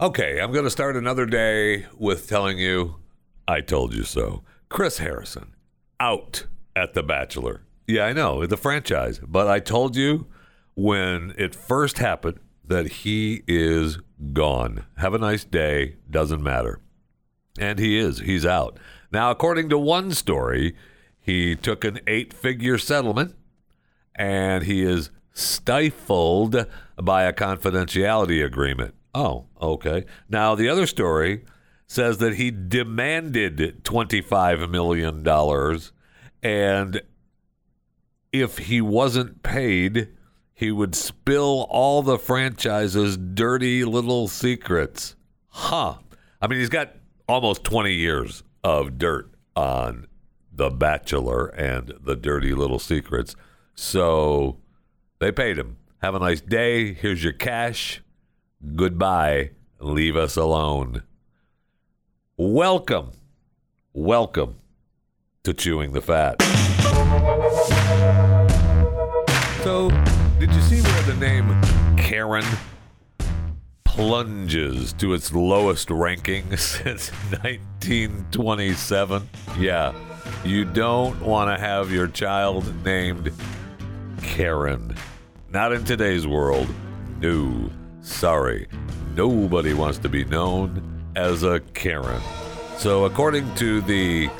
Okay, I'm going to start another day with telling you I told you so. Chris Harrison out at The Bachelor. Yeah, I know, the franchise, but I told you when it first happened that he is gone. Have a nice day, doesn't matter. And he is, he's out. Now, according to one story, he took an eight figure settlement and he is stifled by a confidentiality agreement. Oh, okay. Now, the other story says that he demanded $25 million. And if he wasn't paid, he would spill all the franchise's dirty little secrets. Huh. I mean, he's got almost 20 years of dirt on The Bachelor and the dirty little secrets. So they paid him. Have a nice day. Here's your cash. Goodbye. Leave us alone. Welcome, welcome to Chewing the Fat. So, did you see where the name Karen plunges to its lowest ranking since 1927? Yeah, you don't want to have your child named Karen. Not in today's world. No. Sorry. Nobody wants to be known as a Karen. So, according to the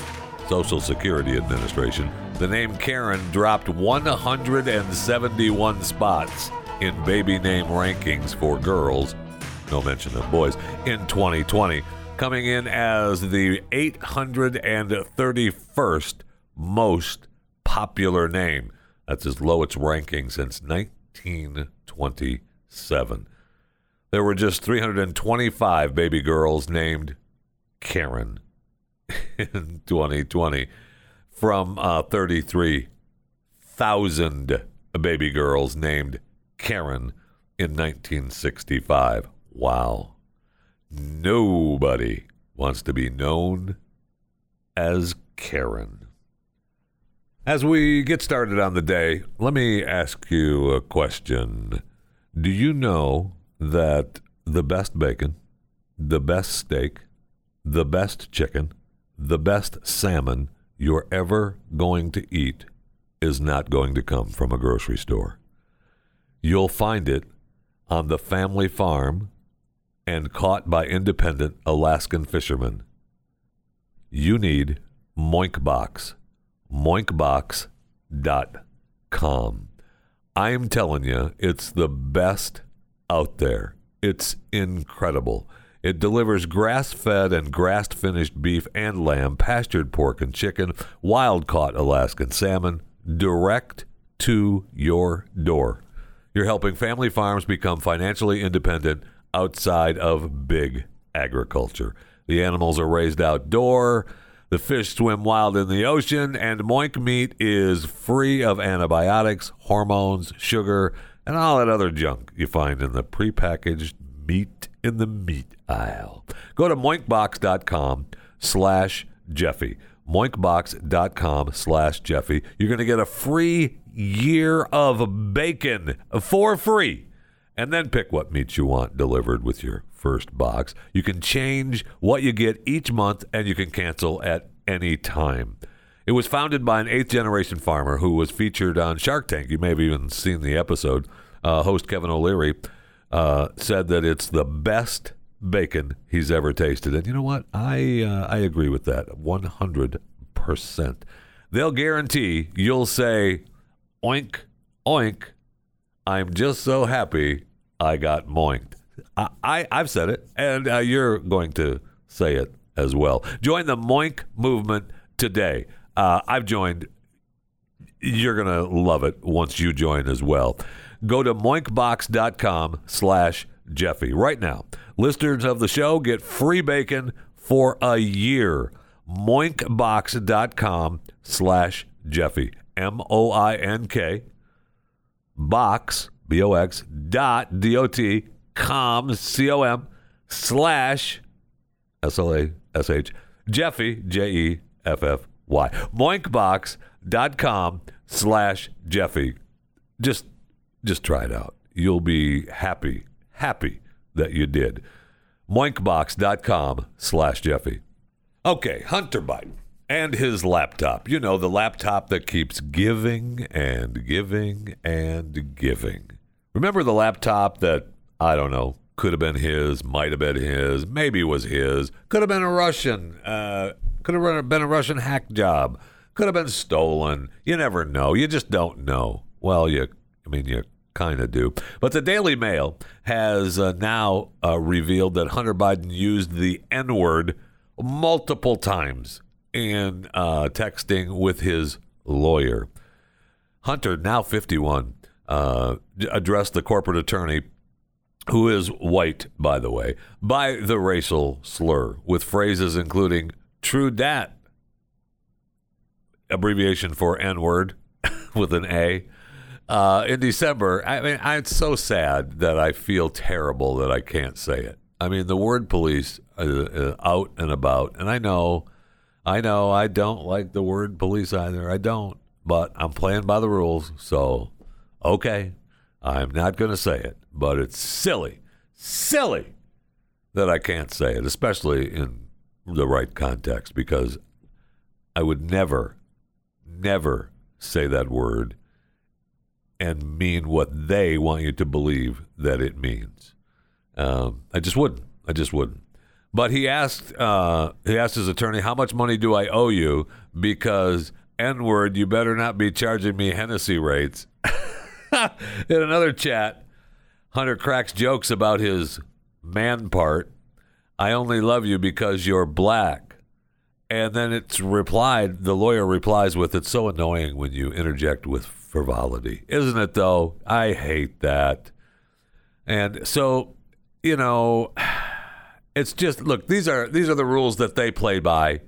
Social Security Administration, the name Karen dropped 171 spots in baby name rankings for girls, no mention of boys, in 2020, coming in as the 831st most popular name. That's as low its ranking since 1927. There were just 325 baby girls named Karen in 2020 from uh, 33,000 baby girls named Karen in 1965. Wow. Nobody wants to be known as Karen. As we get started on the day, let me ask you a question. Do you know that the best bacon, the best steak, the best chicken, the best salmon you're ever going to eat is not going to come from a grocery store. You'll find it on the family farm and caught by independent Alaskan fishermen. You need Moinkbox. Moinkbox.com. I'm telling you, it's the best out there. It's incredible. It delivers grass fed and grass finished beef and lamb, pastured pork and chicken, wild caught Alaskan salmon direct to your door. You're helping family farms become financially independent outside of big agriculture. The animals are raised outdoor, the fish swim wild in the ocean, and Moink meat is free of antibiotics, hormones, sugar, and all that other junk you find in the prepackaged meat in the meat aisle. Go to moinkbox.com slash Jeffy. Moinkbox.com slash Jeffy. You're going to get a free year of bacon for free. And then pick what meats you want delivered with your first box. You can change what you get each month and you can cancel at any time. It was founded by an eighth generation farmer who was featured on Shark Tank. You may have even seen the episode. Uh, host Kevin O'Leary uh, said that it's the best bacon he's ever tasted. And you know what? I uh, I agree with that 100%. They'll guarantee you'll say, oink, oink, I'm just so happy I got moinked. I, I, have said it, and uh, you're going to say it as well. Join the Moink movement today. Uh, I've joined. You're going to love it once you join as well. Go to moinkbox.com slash Jeffy right now. Listeners of the show get free bacon for a year. Moinkbox.com slash Jeffy. M O I N K. Box, B O X, dot D O T, com, C O M, slash S L A S H, Jeffy, J E F F Y. Moinkbox.com slash Jeffy. Just, just try it out. You'll be happy, happy that you did. Moinkbox.com slash Jeffy. Okay, Hunter Biden and his laptop. You know, the laptop that keeps giving and giving and giving. Remember the laptop that, I don't know, could have been his, might have been his, maybe was his, could have been a Russian, uh, could have been a Russian hack job, could have been stolen. You never know. You just don't know. Well, you, I mean, you kind of do. But the Daily Mail has uh, now uh, revealed that Hunter Biden used the N word multiple times in uh, texting with his lawyer. Hunter, now 51, uh, addressed the corporate attorney, who is white, by the way, by the racial slur with phrases including true dat, abbreviation for N word with an A. Uh, in December, I mean, I, it's so sad that I feel terrible that I can't say it. I mean, the word police uh, uh, out and about, and I know, I know, I don't like the word police either. I don't, but I'm playing by the rules, so okay, I'm not going to say it. But it's silly, silly that I can't say it, especially in the right context, because I would never, never say that word and mean what they want you to believe that it means. Um, I just wouldn't. I just wouldn't. But he asked uh, he asked his attorney, "How much money do I owe you?" Because N word, you better not be charging me Hennessy rates. In another chat, Hunter cracks jokes about his man part. I only love you because you're black. And then it's replied, the lawyer replies with, It's so annoying when you interject with frivolity, isn't it, though? I hate that. And so, you know, it's just look, these are these are the rules that they play by.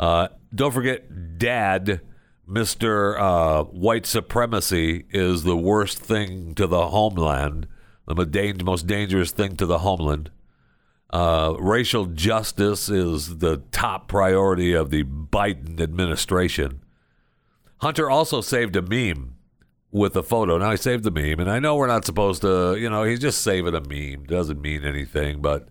Uh, don't forget, Dad, Mister uh, White supremacy is the worst thing to the homeland, the most dangerous thing to the homeland. Uh, racial justice is the top priority of the Biden administration. Hunter also saved a meme with a photo. Now, he saved the meme, and I know we're not supposed to, you know, he's just saving a meme. Doesn't mean anything, but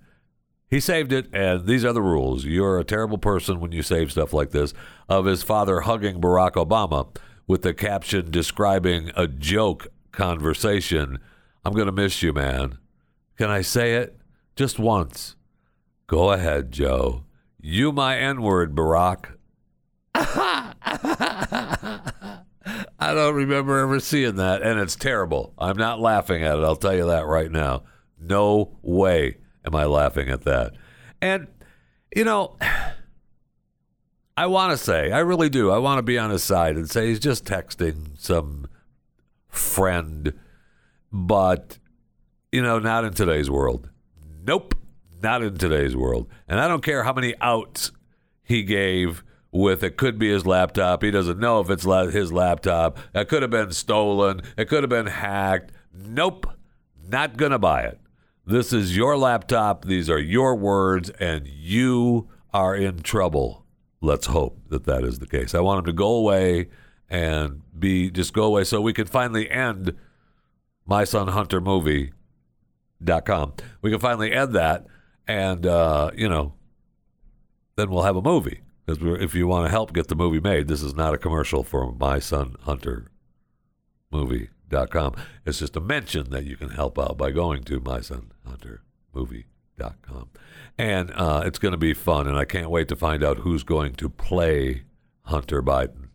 he saved it, and these are the rules. You're a terrible person when you save stuff like this of his father hugging Barack Obama with the caption describing a joke conversation. I'm going to miss you, man. Can I say it? Just once. Go ahead, Joe. You my N word, Barack. I don't remember ever seeing that, and it's terrible. I'm not laughing at it. I'll tell you that right now. No way am I laughing at that. And, you know, I want to say, I really do. I want to be on his side and say he's just texting some friend, but, you know, not in today's world. Nope, not in today's world. And I don't care how many outs he gave with it could be his laptop. He doesn't know if it's his laptop. It could have been stolen. It could have been hacked. Nope, not going to buy it. This is your laptop. These are your words, and you are in trouble. Let's hope that that is the case. I want him to go away and be just go away so we can finally end my son hunter movie.com. We can finally end that and uh, you know then we'll have a movie because if you want to help get the movie made, this is not a commercial for my son Hunter movie.com. It's just a mention that you can help out by going to my son Hunter movie.com. And uh, it's going to be fun, and I can't wait to find out who's going to play Hunter Biden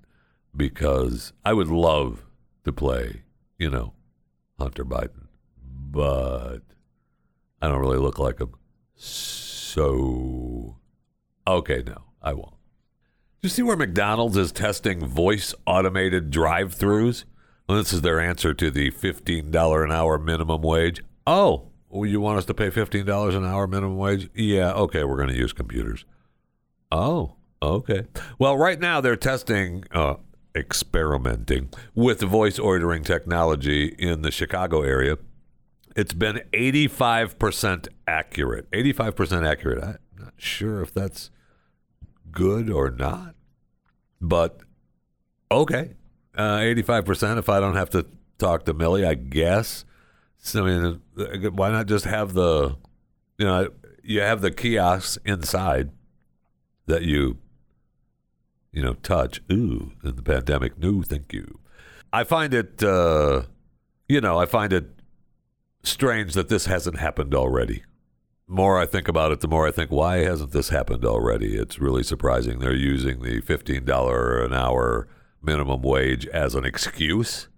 because I would love to play, you know, Hunter Biden, but I don't really look like him. So, okay, no, I won't. You see where McDonald's is testing voice automated drive throughs? Well, this is their answer to the $15 an hour minimum wage. Oh, you want us to pay $15 an hour minimum wage? Yeah, okay, we're going to use computers. Oh, okay. Well, right now they're testing, uh, experimenting with voice ordering technology in the Chicago area. It's been 85% accurate. 85% accurate. I'm not sure if that's good or not, but okay. Uh, 85% if I don't have to talk to Millie, I guess. So, I mean, uh, why not just have the, you know, you have the kiosks inside that you, you know, touch. Ooh, in the pandemic. No, thank you. I find it, uh, you know, I find it strange that this hasn't happened already. The More I think about it, the more I think, why hasn't this happened already? It's really surprising. They're using the $15 an hour minimum wage as an excuse.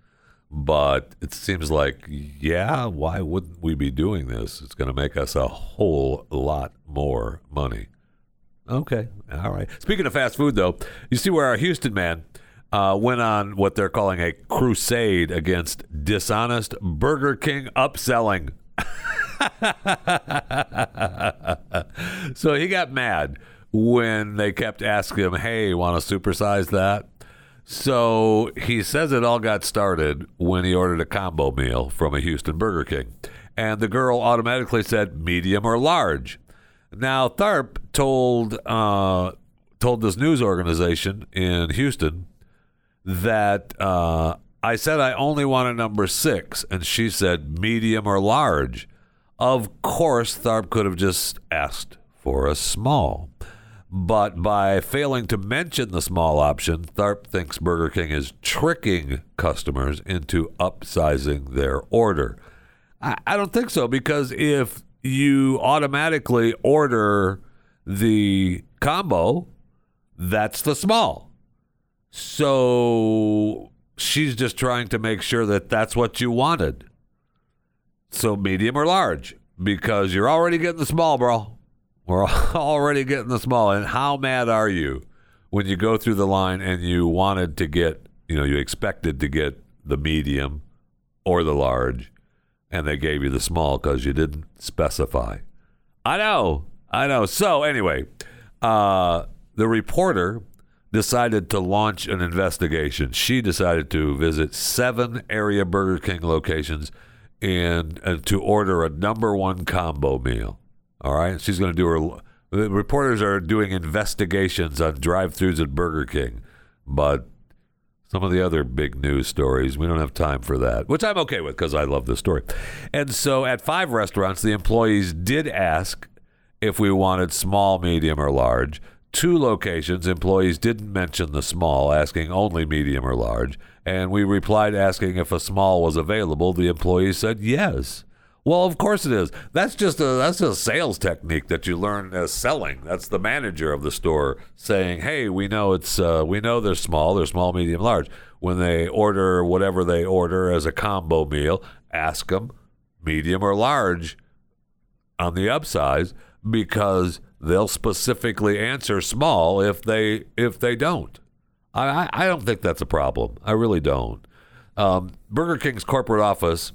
But it seems like, yeah, why wouldn't we be doing this? It's going to make us a whole lot more money. Okay, all right. Speaking of fast food, though, you see where our Houston man uh, went on what they're calling a crusade against dishonest Burger King upselling. so he got mad when they kept asking him, "Hey, want to supersize that?" So he says it all got started when he ordered a combo meal from a Houston Burger King, and the girl automatically said medium or large. Now Tharp told uh, told this news organization in Houston that uh, I said I only want a number six, and she said medium or large. Of course, Tharp could have just asked for a small. But by failing to mention the small option, Tharp thinks Burger King is tricking customers into upsizing their order. I, I don't think so because if you automatically order the combo, that's the small. So she's just trying to make sure that that's what you wanted. So medium or large, because you're already getting the small, bro. We're already getting the small. And how mad are you when you go through the line and you wanted to get, you know, you expected to get the medium or the large, and they gave you the small because you didn't specify? I know, I know. So anyway, uh, the reporter decided to launch an investigation. She decided to visit seven area Burger King locations and, and to order a number one combo meal. All right, she's going to do her. The reporters are doing investigations on drive-throughs at Burger King, but some of the other big news stories we don't have time for that, which I'm okay with because I love this story. And so, at five restaurants, the employees did ask if we wanted small, medium, or large. Two locations, employees didn't mention the small, asking only medium or large. And we replied asking if a small was available. The employee said yes. Well, of course it is. That's just a that's a sales technique that you learn as selling. That's the manager of the store saying, "Hey, we know it's uh, we know they're small, they're small, medium, large. When they order whatever they order as a combo meal, ask them medium or large on the upsize because they'll specifically answer small if they if they don't. I I don't think that's a problem. I really don't. Um, Burger King's corporate office,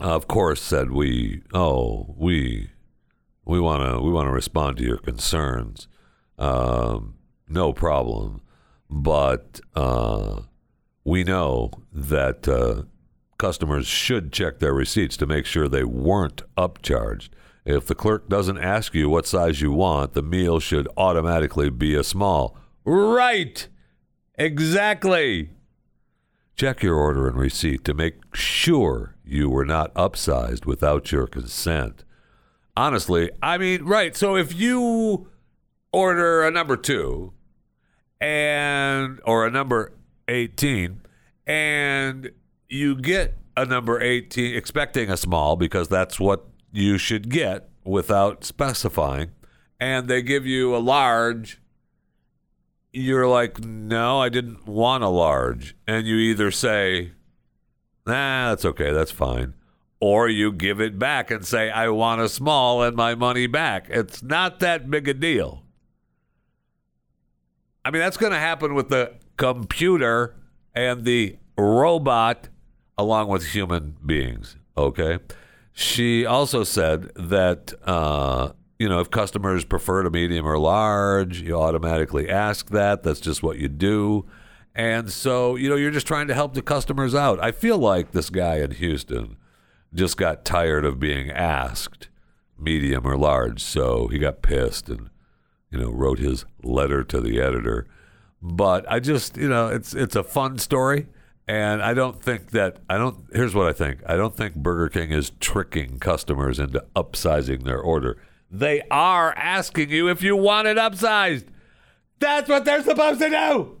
of course, said we oh we we want to we want to respond to your concerns. Um, no problem, but uh, we know that uh, customers should check their receipts to make sure they weren't upcharged. If the clerk doesn't ask you what size you want, the meal should automatically be a small. Right! Exactly! Check your order and receipt to make sure you were not upsized without your consent. Honestly, I mean, right. So if you order a number two and or a number 18 and you get a number 18 expecting a small because that's what you should get without specifying, and they give you a large, you're like, no, I didn't want a large. And you either say, nah, that's okay, that's fine. Or you give it back and say, I want a small and my money back. It's not that big a deal. I mean, that's going to happen with the computer and the robot along with human beings. Okay. She also said that uh, you know if customers prefer a medium or large, you automatically ask that. That's just what you do. And so, you know, you're just trying to help the customers out. I feel like this guy in Houston just got tired of being asked medium or large, so he got pissed and you know wrote his letter to the editor. But I just, you know, it's it's a fun story. And I don't think that I don't. Here's what I think. I don't think Burger King is tricking customers into upsizing their order. They are asking you if you want it upsized. That's what they're supposed to do.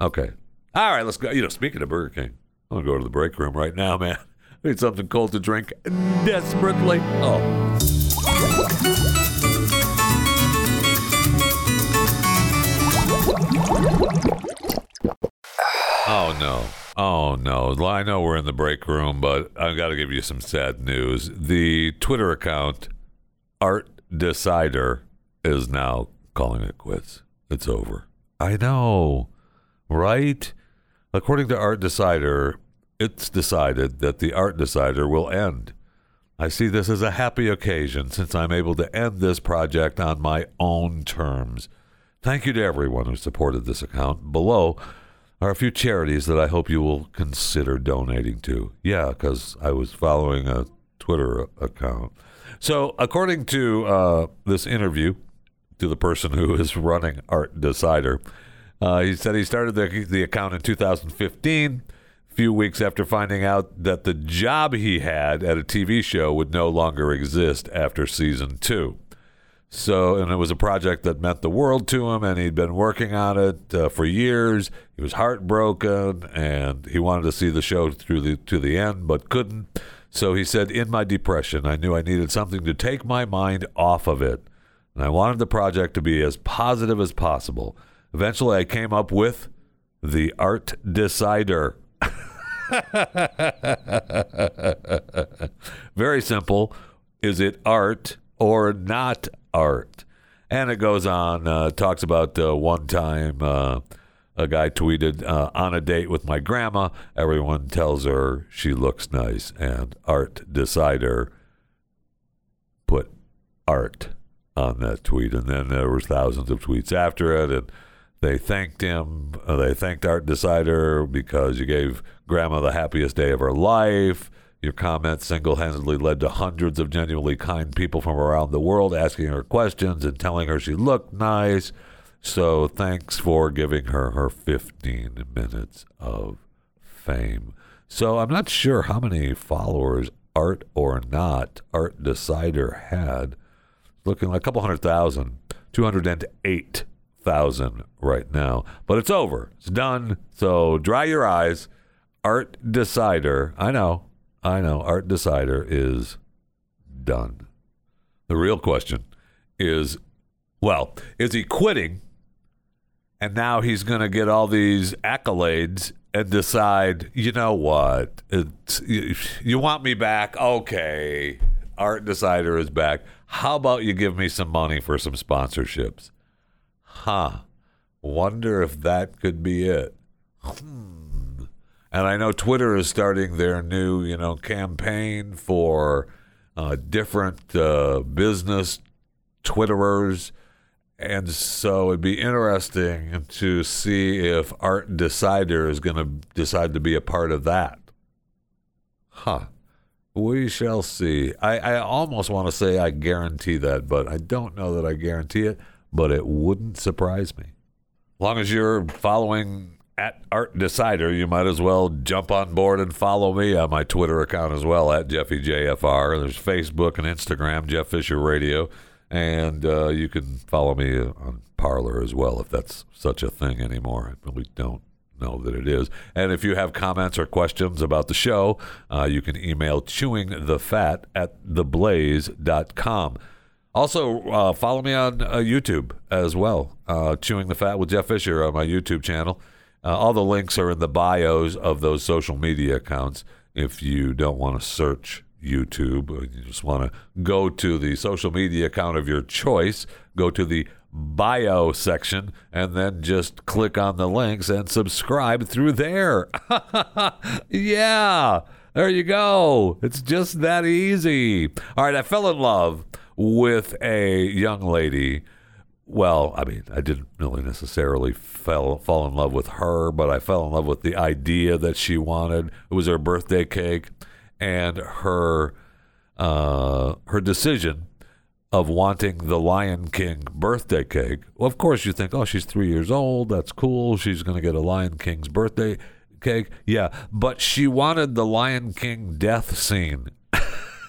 Okay. All right, let's go. You know, speaking of Burger King, I'm gonna go to the break room right now, man. I need something cold to drink desperately. Oh. Oh no. Oh no. I know we're in the break room, but I've got to give you some sad news. The Twitter account Art Decider is now calling it quits. It's over. I know. Right? According to Art Decider, it's decided that the Art Decider will end. I see this as a happy occasion since I'm able to end this project on my own terms. Thank you to everyone who supported this account. Below are a few charities that I hope you will consider donating to. Yeah, because I was following a Twitter account. So, according to uh, this interview to the person who is running Art Decider, uh, he said he started the, the account in 2015, a few weeks after finding out that the job he had at a TV show would no longer exist after season two. So, and it was a project that meant the world to him, and he'd been working on it uh, for years. He was heartbroken, and he wanted to see the show through the to the end, but couldn't. So he said, "In my depression, I knew I needed something to take my mind off of it, and I wanted the project to be as positive as possible." Eventually, I came up with the Art Decider. Very simple. Is it art or not art? And it goes on, uh, talks about uh, one time uh, a guy tweeted, uh, on a date with my grandma, everyone tells her she looks nice. And Art Decider put art on that tweet. And then there was thousands of tweets after it. And they thanked him. Uh, they thanked Art Decider because you gave Grandma the happiest day of her life. Your comment single handedly led to hundreds of genuinely kind people from around the world asking her questions and telling her she looked nice. So thanks for giving her her 15 minutes of fame. So I'm not sure how many followers, art or not, Art Decider had. Looking like a couple hundred thousand, 208 thousand right now. But it's over. It's done. So dry your eyes. Art Decider. I know. I know. Art Decider is done. The real question is well, is he quitting? And now he's going to get all these accolades and decide, you know what? It's, you, you want me back? Okay. Art Decider is back. How about you give me some money for some sponsorships? Huh. Wonder if that could be it. And I know Twitter is starting their new, you know, campaign for uh, different uh, business Twitterers. And so it'd be interesting to see if Art Decider is going to decide to be a part of that. Huh. We shall see. I, I almost want to say I guarantee that, but I don't know that I guarantee it but it wouldn't surprise me. Long as you're following at Art Decider, you might as well jump on board and follow me on my Twitter account as well at JeffyJFR. There's Facebook and Instagram, Jeff Fisher Radio, and uh, you can follow me on Parler as well if that's such a thing anymore. I really don't know that it is. And if you have comments or questions about the show, uh, you can email chewingthefat at theblaze.com. Also, uh, follow me on uh, YouTube as well, uh, Chewing the Fat with Jeff Fisher on my YouTube channel. Uh, all the links are in the bios of those social media accounts. If you don't want to search YouTube, you just want to go to the social media account of your choice, go to the bio section and then just click on the links and subscribe through there. yeah, there you go. It's just that easy. All right, I fell in love with a young lady. Well, I mean, I didn't really necessarily fell fall in love with her, but I fell in love with the idea that she wanted. It was her birthday cake, and her uh, her decision of wanting the Lion King birthday cake. Well, of course, you think, oh, she's three years old. That's cool. She's going to get a Lion King's birthday cake. Yeah, but she wanted the Lion King death scene.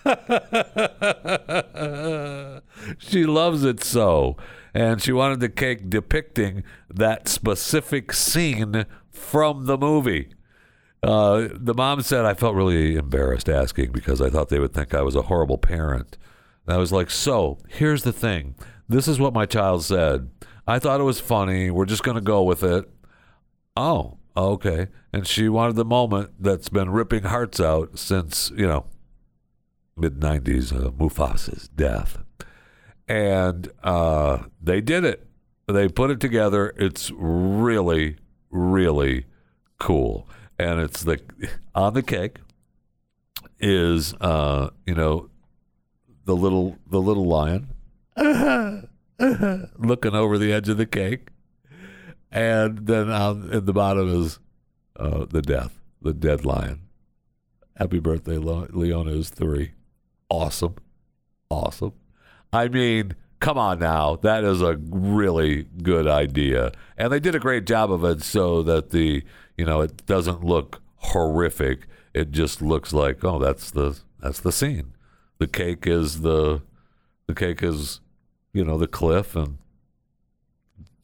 she loves it so. And she wanted the cake depicting that specific scene from the movie. Uh, the mom said, I felt really embarrassed asking because I thought they would think I was a horrible parent. And I was like, So, here's the thing. This is what my child said. I thought it was funny. We're just going to go with it. Oh, okay. And she wanted the moment that's been ripping hearts out since, you know, mid 90s, uh, Mufasa's death. And uh, they did it. They put it together. It's really, really cool. And it's the on the cake is uh, you know the little the little lion looking over the edge of the cake, and then on in the bottom is uh, the death, the dead lion. Happy birthday, Leona is three. Awesome, awesome. I mean, come on now, that is a really good idea, and they did a great job of it so that the you know it doesn't look horrific. It just looks like oh, that's the that's the scene. The cake is the the cake is you know the cliff, and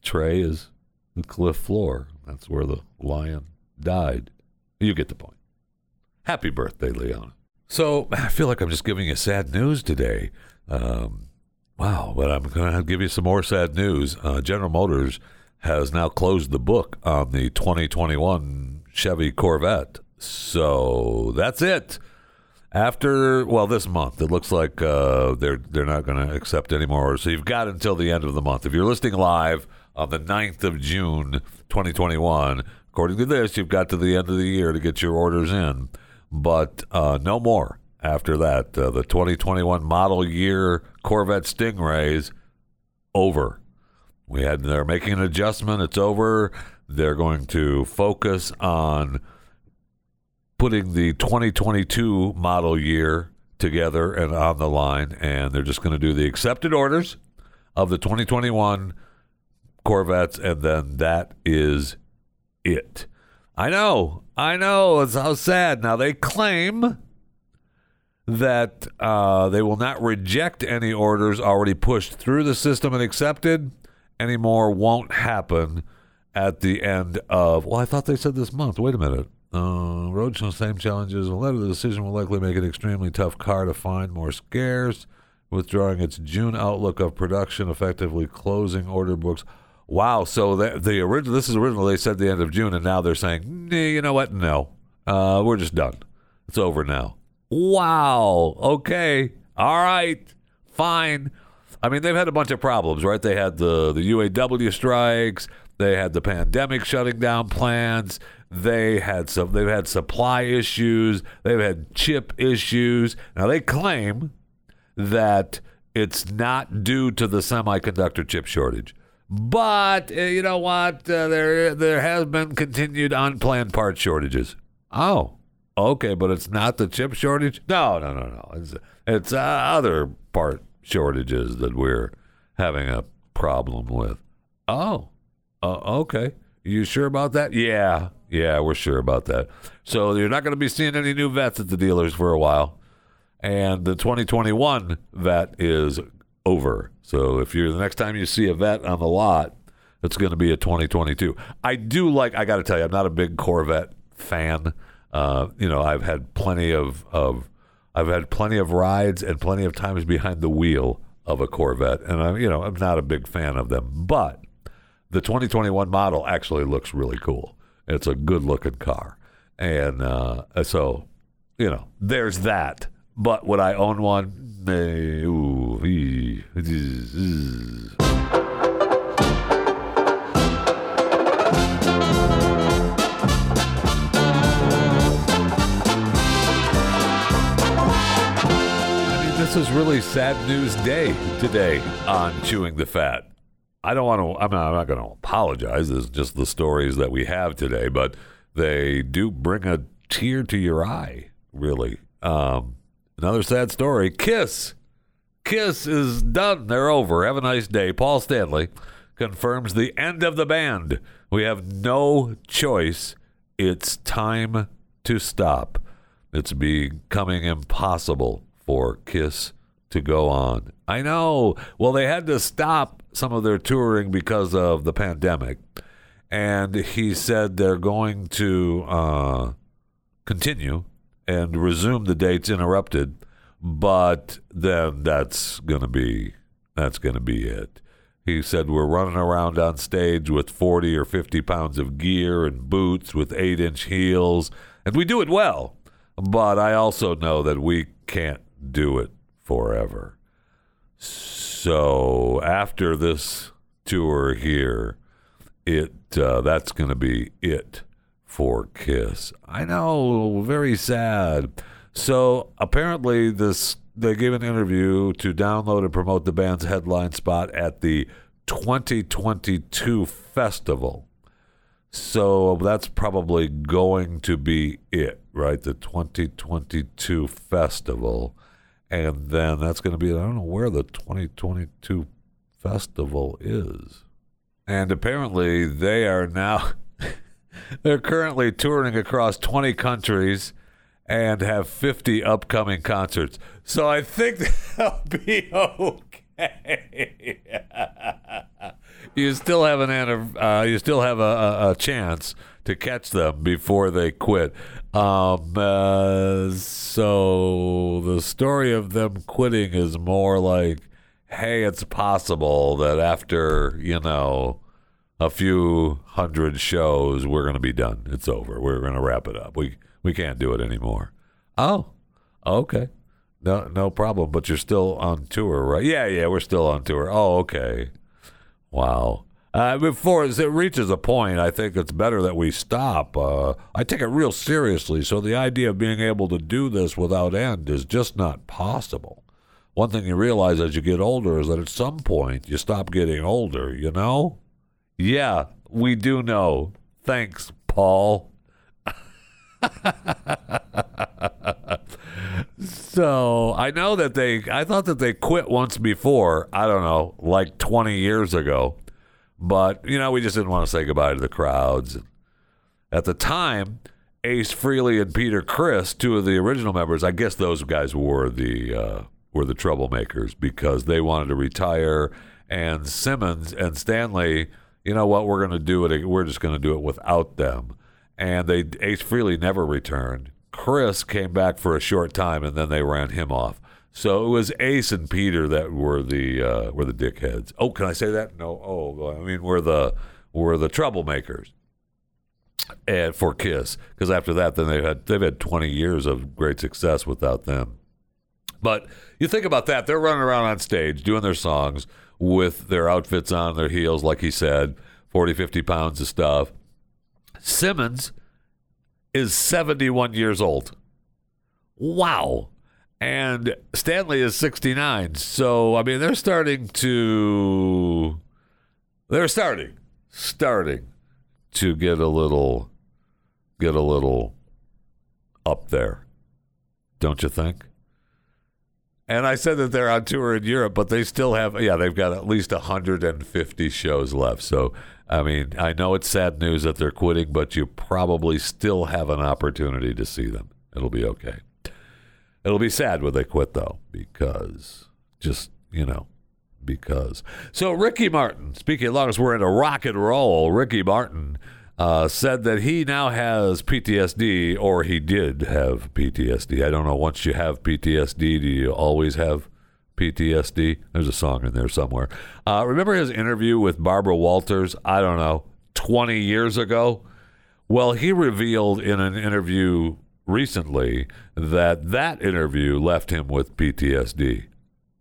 tray is the cliff floor. That's where the lion died. You get the point. Happy birthday, Leona. So I feel like I'm just giving you sad news today. Um, Wow, but I'm going to give you some more sad news. Uh, General Motors has now closed the book on the 2021 Chevy Corvette. So that's it. After well, this month it looks like uh, they're they're not going to accept any more. So you've got until the end of the month. If you're listening live on the 9th of June, 2021, according to this, you've got to the end of the year to get your orders in. But uh, no more after that. Uh, the 2021 model year Corvette Stingrays over. We had they're making an adjustment. It's over. They're going to focus on putting the 2022 model year together and on the line, and they're just going to do the accepted orders of the 2021 Corvettes, and then that is it. I know, I know. It's how sad. Now they claim that uh, they will not reject any orders already pushed through the system and accepted. Anymore won't happen at the end of. Well, I thought they said this month. Wait a minute. Uh, road same challenges. A letter of the decision will likely make it extremely tough car to find, more scarce, withdrawing its June outlook of production, effectively closing order books. Wow. So the, the original. This is original. They said the end of June, and now they're saying, you know what? No, uh, we're just done. It's over now. Wow. Okay. All right. Fine. I mean, they've had a bunch of problems, right? They had the the UAW strikes. They had the pandemic shutting down plans. They had some. They've had supply issues. They've had chip issues. Now they claim that it's not due to the semiconductor chip shortage, but uh, you know what? Uh, there there has been continued unplanned part shortages. Oh, Okay, but it's not the chip shortage. No, no, no, no. It's it's uh, other part shortages that we're having a problem with. Oh, uh, okay. You sure about that? Yeah, yeah, we're sure about that. So you're not going to be seeing any new Vettes at the dealers for a while, and the 2021 Vette is over. So if you're the next time you see a Vette on the lot, It's going to be a 2022. I do like. I got to tell you, I'm not a big Corvette fan. Uh, you know, I've had plenty of of I've had plenty of rides and plenty of times behind the wheel of a Corvette, and I'm you know I'm not a big fan of them. But the 2021 model actually looks really cool. It's a good looking car, and uh, so you know there's that. But would I own one? This is really sad news day today on chewing the fat. I don't want to. I'm not, I'm not going to apologize. This is just the stories that we have today, but they do bring a tear to your eye. Really, um, another sad story. Kiss, Kiss is done. They're over. Have a nice day. Paul Stanley confirms the end of the band. We have no choice. It's time to stop. It's becoming impossible for Kiss to go on. I know. Well, they had to stop some of their touring because of the pandemic. And he said they're going to uh, continue and resume the dates interrupted, but then that's going to be that's going to be it. He said we're running around on stage with 40 or 50 pounds of gear and boots with 8-inch heels, and we do it well. But I also know that we can't do it forever. So after this tour here, it uh, that's going to be it for Kiss. I know, very sad. So apparently, this they gave an interview to download and promote the band's headline spot at the 2022 festival. So that's probably going to be it, right? The 2022 festival. And then that's going to be, I don't know where the 2022 festival is. And apparently they are now, they're currently touring across 20 countries and have 50 upcoming concerts. So I think they'll be okay. you still have an uh, you still have a, a, a chance to catch them before they quit. Um, uh, so the story of them quitting is more like, hey, it's possible that after you know a few hundred shows, we're going to be done. It's over. We're going to wrap it up. We we can't do it anymore. Oh, okay. No, no problem. But you're still on tour, right? Yeah, yeah, we're still on tour. Oh, okay. Wow. Uh, before it reaches a point, I think it's better that we stop. Uh, I take it real seriously, so the idea of being able to do this without end is just not possible. One thing you realize as you get older is that at some point you stop getting older, you know? Yeah, we do know. Thanks, Paul. so I know that they, I thought that they quit once before, I don't know, like 20 years ago. But, you know, we just didn't want to say goodbye to the crowds. At the time, Ace Frehley and Peter Criss, two of the original members, I guess those guys were the uh, were the troublemakers because they wanted to retire. And Simmons and Stanley, you know what? We're going to do it. We're just going to do it without them. And they Ace Frehley never returned. Criss came back for a short time, and then they ran him off. So it was Ace and Peter that were the uh, were the dickheads. Oh, can I say that? No. Oh, I mean we're the we're the troublemakers. And for Kiss, because after that, then they've had they've had twenty years of great success without them. But you think about that, they're running around on stage doing their songs with their outfits on, their heels, like he said, 40, 50 pounds of stuff. Simmons is 71 years old. Wow. And Stanley is 69. So, I mean, they're starting to. They're starting. Starting to get a little. Get a little up there. Don't you think? And I said that they're on tour in Europe, but they still have, yeah, they've got at least 150 shows left. So, I mean, I know it's sad news that they're quitting, but you probably still have an opportunity to see them. It'll be okay. It'll be sad when they quit, though, because just, you know, because. So Ricky Martin, speaking as long as we're in a rock and roll, Ricky Martin uh, said that he now has PTSD, or he did have PTSD. I don't know. Once you have PTSD, do you always have PTSD? There's a song in there somewhere. Uh, remember his interview with Barbara Walters? I don't know, 20 years ago. Well, he revealed in an interview recently that that interview left him with PTSD.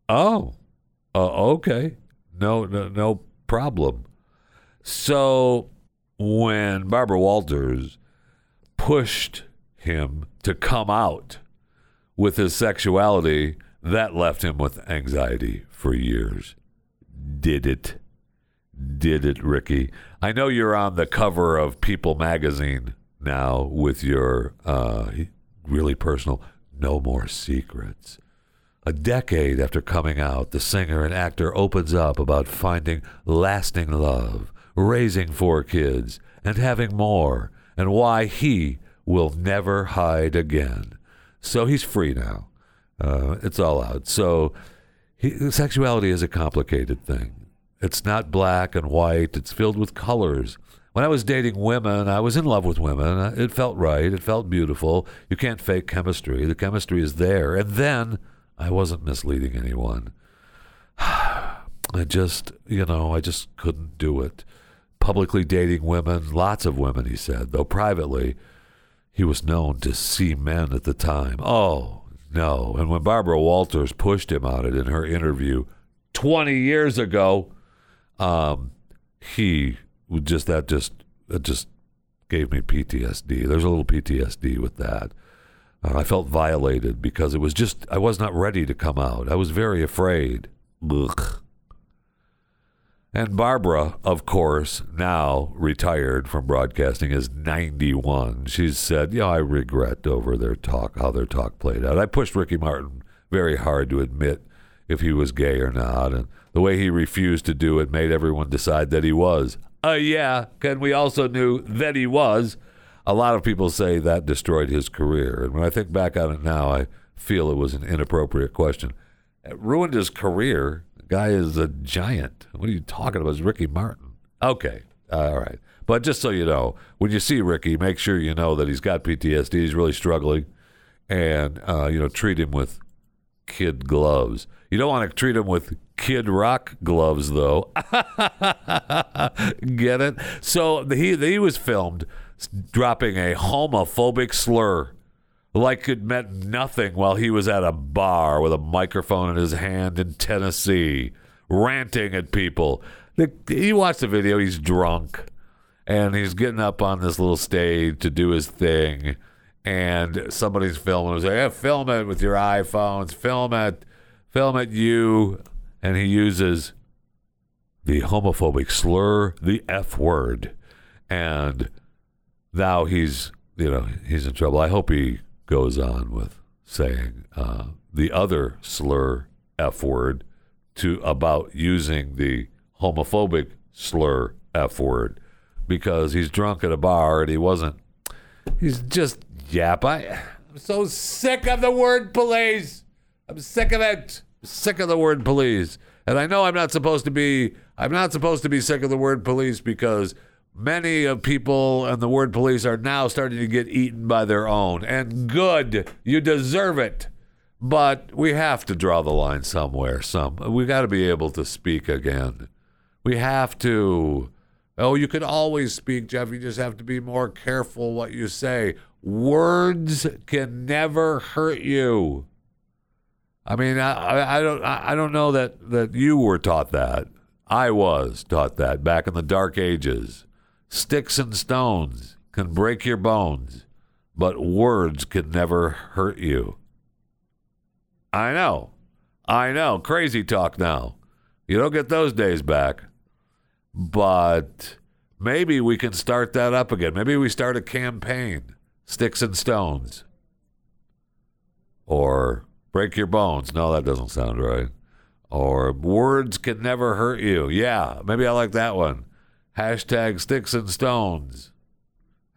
Oh, uh, okay, no, no, no problem. So when Barbara Walters pushed him to come out with his sexuality, that left him with anxiety for years. Did it? Did it, Ricky? I know you're on the cover of People magazine now with your uh, really personal No More Secrets. A decade after coming out, the singer and actor opens up about finding lasting love, raising four kids, and having more, and why he will never hide again. So he's free now. Uh, it's all out. So he, sexuality is a complicated thing. It's not black and white, it's filled with colors. When I was dating women, I was in love with women. It felt right. It felt beautiful. You can't fake chemistry. The chemistry is there. And then I wasn't misleading anyone. I just, you know, I just couldn't do it. Publicly dating women, lots of women, he said, though privately, he was known to see men at the time. Oh, no. And when Barbara Walters pushed him on it in her interview 20 years ago, um, he just that just that just gave me PTSD. There's a little PTSD with that. Uh, I felt violated because it was just I was not ready to come out. I was very afraid. Ugh. And Barbara, of course, now retired from broadcasting, is 91. She's said, "Yeah, I regret over their talk, how their talk played out. I pushed Ricky Martin very hard to admit if he was gay or not, and the way he refused to do it made everyone decide that he was. Uh, yeah, and we also knew that he was. A lot of people say that destroyed his career. And when I think back on it now, I feel it was an inappropriate question. It ruined his career. Guy is a giant. What are you talking about? It's Ricky Martin. Okay. all right. But just so you know, when you see Ricky, make sure you know that he's got PTSD. He's really struggling. And, uh, you know, treat him with kid gloves. You don't want to treat him with Kid Rock gloves, though. Get it? So he he was filmed dropping a homophobic slur like it meant nothing while he was at a bar with a microphone in his hand in Tennessee, ranting at people. The, you watch the video, he's drunk and he's getting up on this little stage to do his thing. And somebody's filming. He's like, hey, film it with your iPhones. Film it. Film it, you and he uses the homophobic slur, the F word, and now he's you know he's in trouble. I hope he goes on with saying uh, the other slur F word to about using the homophobic slur F word because he's drunk at a bar and he wasn't. He's just yap. I, I'm so sick of the word police. I'm sick of it sick of the word police. And I know I'm not supposed to be I'm not supposed to be sick of the word police because many of people and the word police are now starting to get eaten by their own. And good, you deserve it. But we have to draw the line somewhere. Some we got to be able to speak again. We have to. Oh, you can always speak, Jeff. You just have to be more careful what you say. Words can never hurt you. I mean, I, I don't, I don't know that that you were taught that. I was taught that back in the dark ages. Sticks and stones can break your bones, but words can never hurt you. I know, I know. Crazy talk now. You don't get those days back, but maybe we can start that up again. Maybe we start a campaign. Sticks and stones, or break your bones. No, that doesn't sound right. Or words can never hurt you. Yeah, maybe I like that one. Hashtag sticks and stones.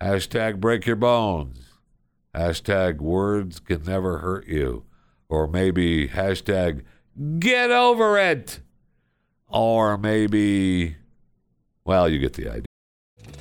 Hashtag break your bones. Hashtag words can never hurt you. Or maybe hashtag get over it. or maybe, well, you get the idea.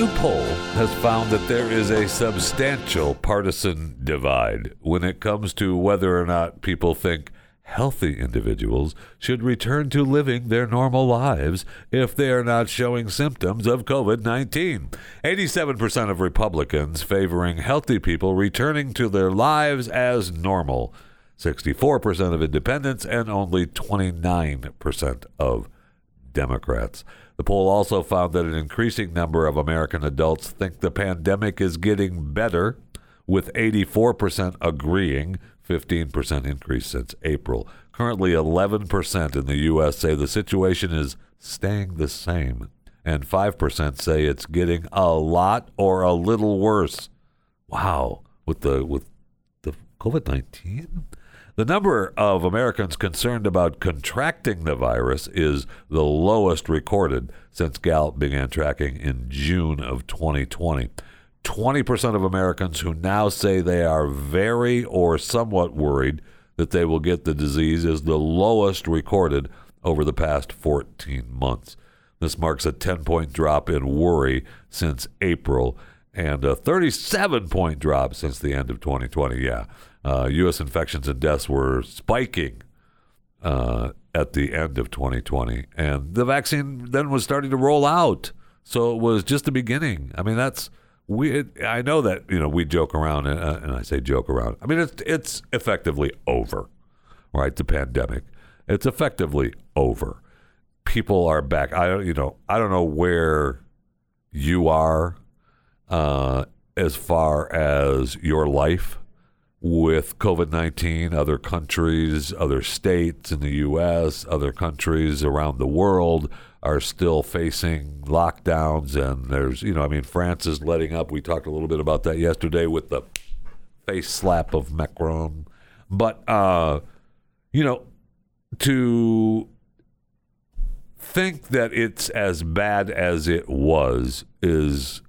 new poll has found that there is a substantial partisan divide when it comes to whether or not people think healthy individuals should return to living their normal lives if they are not showing symptoms of COVID 19. 87% of Republicans favoring healthy people returning to their lives as normal, 64% of independents, and only 29% of Democrats. The poll also found that an increasing number of American adults think the pandemic is getting better, with 84% agreeing, 15% increase since April. Currently, 11% in the U.S. say the situation is staying the same, and 5% say it's getting a lot or a little worse. Wow, with the with the COVID nineteen. The number of Americans concerned about contracting the virus is the lowest recorded since Gallup began tracking in June of 2020. 20% of Americans who now say they are very or somewhat worried that they will get the disease is the lowest recorded over the past 14 months. This marks a 10 point drop in worry since April and a 37 point drop since the end of 2020. Yeah uh, U.S. infections and deaths were spiking uh, at the end of 2020, and the vaccine then was starting to roll out. So it was just the beginning. I mean, that's we. I know that you know we joke around, uh, and I say joke around. I mean, it's it's effectively over, right? The pandemic, it's effectively over. People are back. I don't, you know, I don't know where you are uh, as far as your life with COVID 19, other countries, other states in the U.S., other countries around the world are still facing lockdowns. And there's, you know, I mean, France is letting up. We talked a little bit about that yesterday with the face slap of Macron. But, uh, you know, to think that it's as bad as it was is,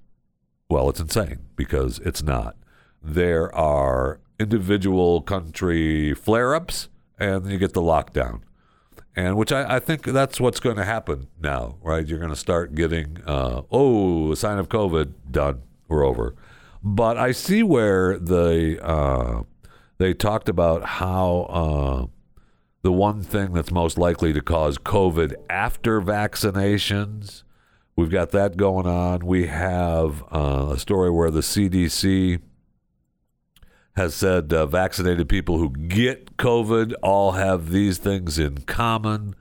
well, it's insane because it's not. There are individual country flare ups, and you get the lockdown. And which I, I think that's what's going to happen now, right? You're going to start getting, uh, oh, a sign of COVID, done, we're over. But I see where the uh, they talked about how uh, the one thing that's most likely to cause COVID after vaccinations, we've got that going on. We have uh, a story where the CDC has said uh, vaccinated people who get COVID all have these things in common.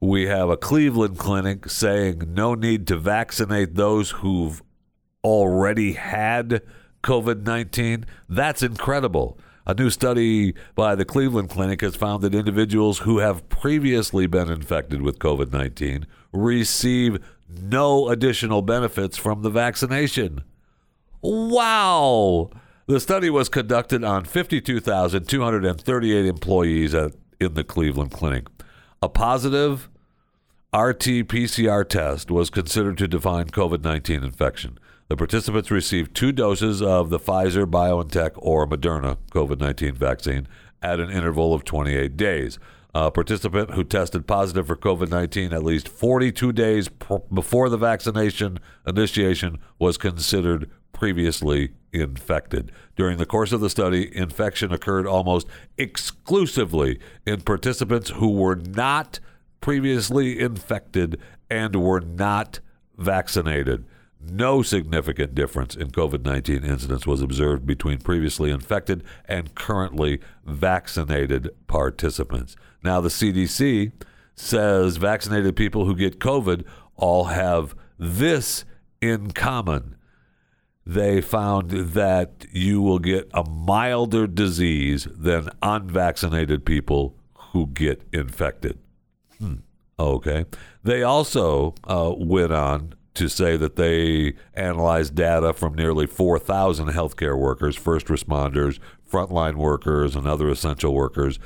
We have a Cleveland clinic saying no need to vaccinate those who've already had COVID 19. That's incredible. A new study by the Cleveland Clinic has found that individuals who have previously been infected with COVID 19 receive no additional benefits from the vaccination. Wow! The study was conducted on 52,238 employees at, in the Cleveland Clinic. A positive RT PCR test was considered to define COVID 19 infection. The participants received two doses of the Pfizer, BioNTech, or Moderna COVID 19 vaccine at an interval of 28 days. A participant who tested positive for COVID 19 at least 42 days pr- before the vaccination initiation was considered previously infected. During the course of the study, infection occurred almost exclusively in participants who were not previously infected and were not vaccinated. No significant difference in COVID 19 incidence was observed between previously infected and currently vaccinated participants. Now, the CDC says vaccinated people who get COVID all have this in common they found that you will get a milder disease than unvaccinated people who get infected. Hmm. Okay. They also uh, went on to say that they analyzed data from nearly 4,000 healthcare workers, first responders, frontline workers, and other essential workers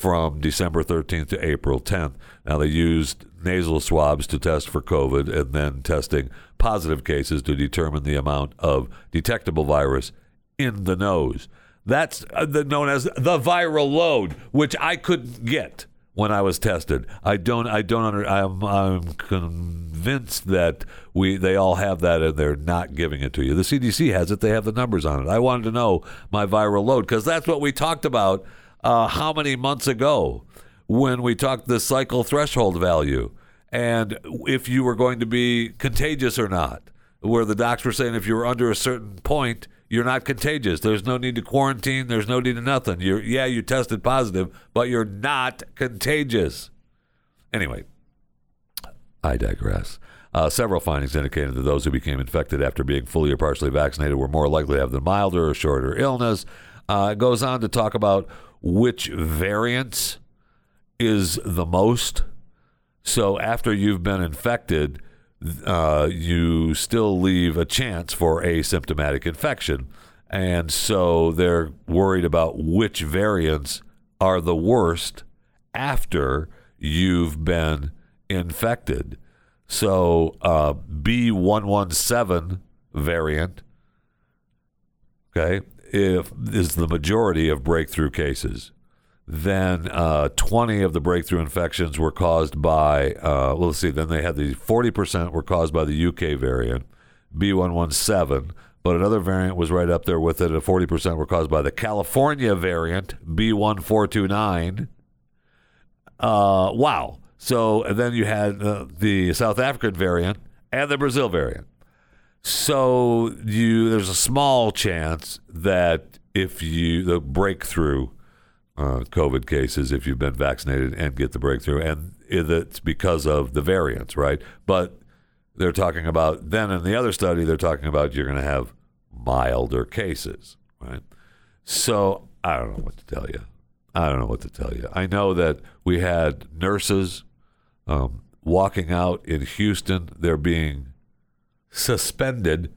from December 13th to April 10th. Now, they used nasal swabs to test for COVID and then testing positive cases to determine the amount of detectable virus in the nose. That's uh, the, known as the viral load, which I couldn't get when I was tested. I don't. I don't. Under, I'm. I'm convinced that we. They all have that, and they're not giving it to you. The CDC has it. They have the numbers on it. I wanted to know my viral load because that's what we talked about. Uh, how many months ago when we talked the cycle threshold value and if you were going to be contagious or not? Where the docs were saying if you were under a certain point you're not contagious. There's no need to quarantine. There's no need to nothing. You're yeah, you tested positive, but you're not contagious. Anyway, I digress. Uh, several findings indicated that those who became infected after being fully or partially vaccinated were more likely to have the milder or shorter illness. Uh, it goes on to talk about which variants is the most. So after you've been infected, uh, you still leave a chance for asymptomatic infection. And so they're worried about which variants are the worst after you've been infected. So uh, B117 variant, okay, if, is the majority of breakthrough cases then uh, 20 of the breakthrough infections were caused by, uh, let's see, then they had the 40% were caused by the UK variant, B117, but another variant was right up there with it, and 40% were caused by the California variant, B1429. Uh, wow. So, then you had uh, the South African variant and the Brazil variant. So you there's a small chance that if you the breakthrough uh, COVID cases if you've been vaccinated and get the breakthrough, and it's because of the variants, right? But they're talking about then in the other study, they're talking about you're going to have milder cases, right? So I don't know what to tell you. I don't know what to tell you. I know that we had nurses um, walking out in Houston. They're being suspended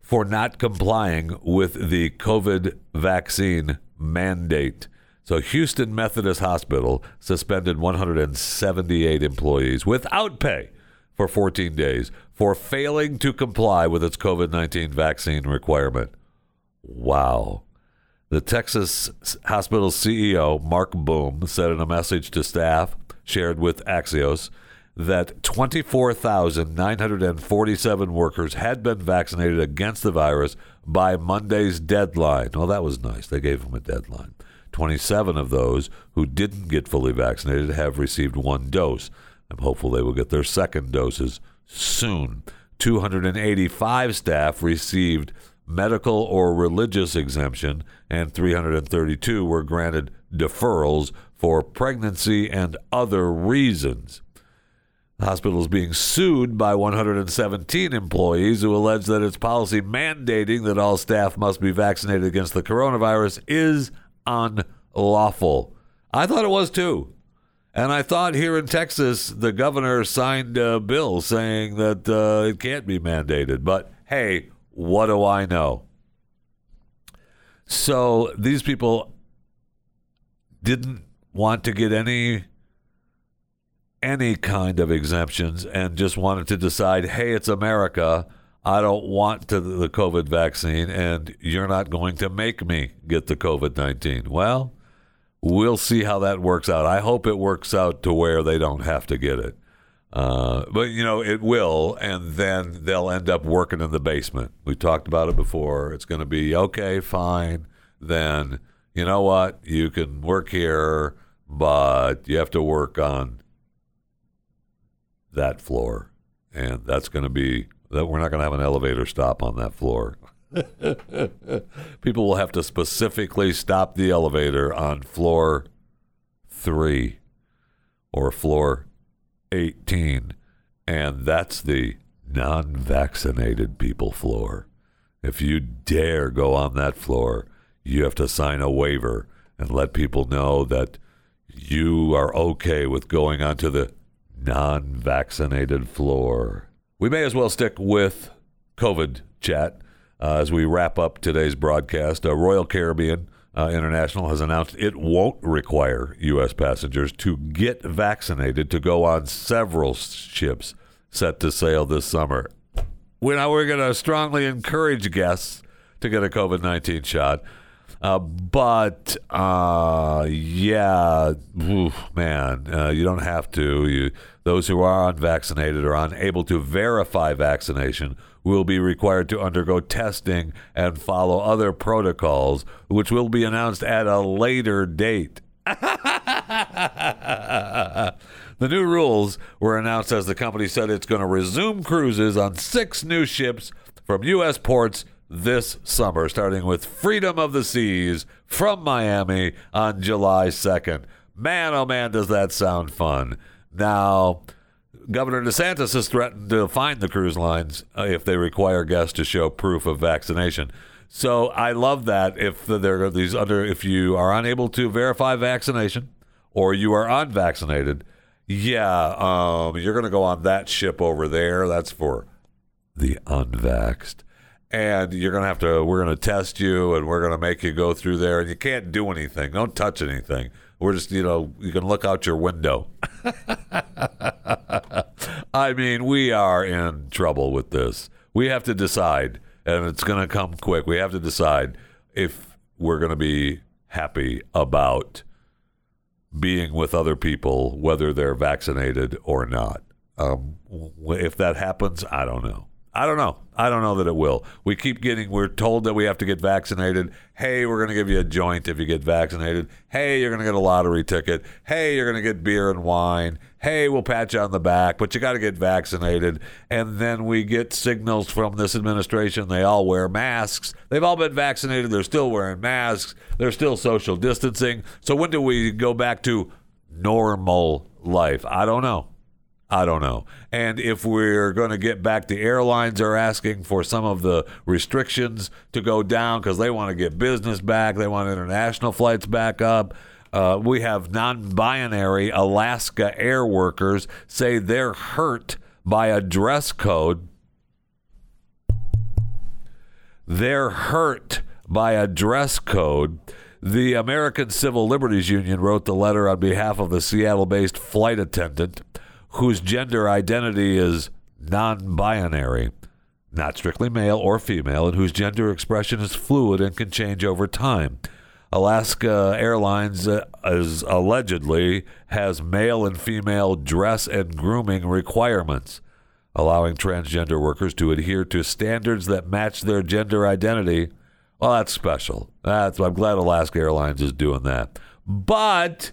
for not complying with the COVID vaccine mandate so, Houston Methodist Hospital suspended 178 employees without pay for 14 days for failing to comply with its COVID 19 vaccine requirement. Wow. The Texas hospital CEO, Marc Boom, said in a message to staff shared with Axios that 24,947 workers had been vaccinated against the virus by Monday's deadline. Well, that was nice. They gave them a deadline. 27 of those who didn't get fully vaccinated have received one dose. I'm hopeful they will get their second doses soon. 285 staff received medical or religious exemption, and 332 were granted deferrals for pregnancy and other reasons. The hospital is being sued by 117 employees who allege that its policy mandating that all staff must be vaccinated against the coronavirus is unlawful. I thought it was too. And I thought here in Texas, the governor signed a bill saying that uh, it can't be mandated. But hey, what do I know? So these people didn't want to get any any kind of exemptions and just wanted to decide, hey, it's America. I don't want to the COVID vaccine, and you're not going to make me get the COVID 19. Well, we'll see how that works out. I hope it works out to where they don't have to get it. Uh, but, you know, it will, and then they'll end up working in the basement. We talked about it before. It's going to be okay, fine. Then, you know what? You can work here, but you have to work on that floor. And that's going to be that we're not going to have an elevator stop on that floor. People will have to specifically stop the elevator on floor three or floor 18, and that's the non vaccinated people floor. If you dare go on that floor, you have to sign a waiver and let people know that you are okay with going onto the non vaccinated floor. We may as well stick with COVID chat uh, as we wrap up today's broadcast. Uh, Royal Caribbean uh, International has announced it won't require U.S. passengers to get vaccinated to go on several ships set to sail this summer. We now we're going to strongly encourage guests to get a COVID 19 shot. Uh, but uh, yeah, oof, man, uh, you don't have to. You, those who are unvaccinated or unable to verify vaccination will be required to undergo testing and follow other protocols, which will be announced at a later date. the new rules were announced as the company said it's going to resume cruises on six new ships from U.S. ports this summer, starting with Freedom of the Seas from Miami on July 2nd. Man, oh man, does that sound fun. Now, Governor DeSantis has threatened to fine the cruise lines uh, if they require guests to show proof of vaccination. So I love that if there are these under if you are unable to verify vaccination or you are unvaccinated, yeah, um, you're going to go on that ship over there. That's for the unvaxxed and you're going to have to we're going to test you and we're going to make you go through there and you can't do anything. Don't touch anything. We're just you know you can look out your window. I mean we are in trouble with this. We have to decide and it's going to come quick. We have to decide if we're going to be happy about being with other people whether they're vaccinated or not. Um, if that happens i don't know I don't know. I don't know that it will. We keep getting, we're told that we have to get vaccinated. Hey, we're going to give you a joint if you get vaccinated. Hey, you're going to get a lottery ticket. Hey, you're going to get beer and wine. Hey, we'll pat you on the back, but you got to get vaccinated. And then we get signals from this administration. They all wear masks. They've all been vaccinated. They're still wearing masks. They're still social distancing. So when do we go back to normal life? I don't know. I don't know. And if we're going to get back, the airlines are asking for some of the restrictions to go down because they want to get business back. They want international flights back up. Uh, we have non binary Alaska air workers say they're hurt by a dress code. They're hurt by a dress code. The American Civil Liberties Union wrote the letter on behalf of the Seattle based flight attendant whose gender identity is non binary, not strictly male or female, and whose gender expression is fluid and can change over time. Alaska Airlines uh, is allegedly has male and female dress and grooming requirements, allowing transgender workers to adhere to standards that match their gender identity. Well, that's special. That's I'm glad Alaska Airlines is doing that. But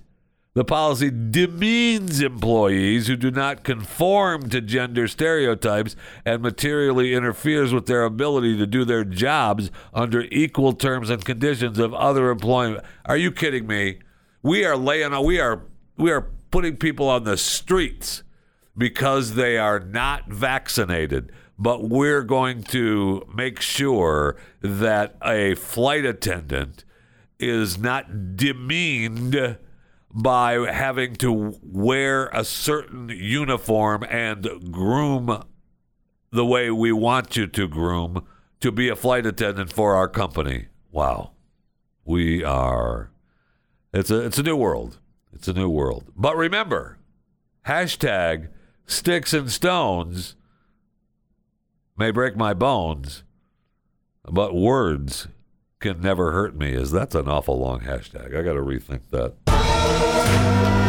the policy demeans employees who do not conform to gender stereotypes and materially interferes with their ability to do their jobs under equal terms and conditions of other employment. Are you kidding me? We are laying we are we are putting people on the streets because they are not vaccinated. But we're going to make sure that a flight attendant is not demeaned by having to wear a certain uniform and groom the way we want you to groom to be a flight attendant for our company. Wow. We are it's a it's a new world. It's a new world. But remember, hashtag sticks and stones may break my bones, but words can never hurt me. Is that's an awful long hashtag. I got to rethink that. Thank you.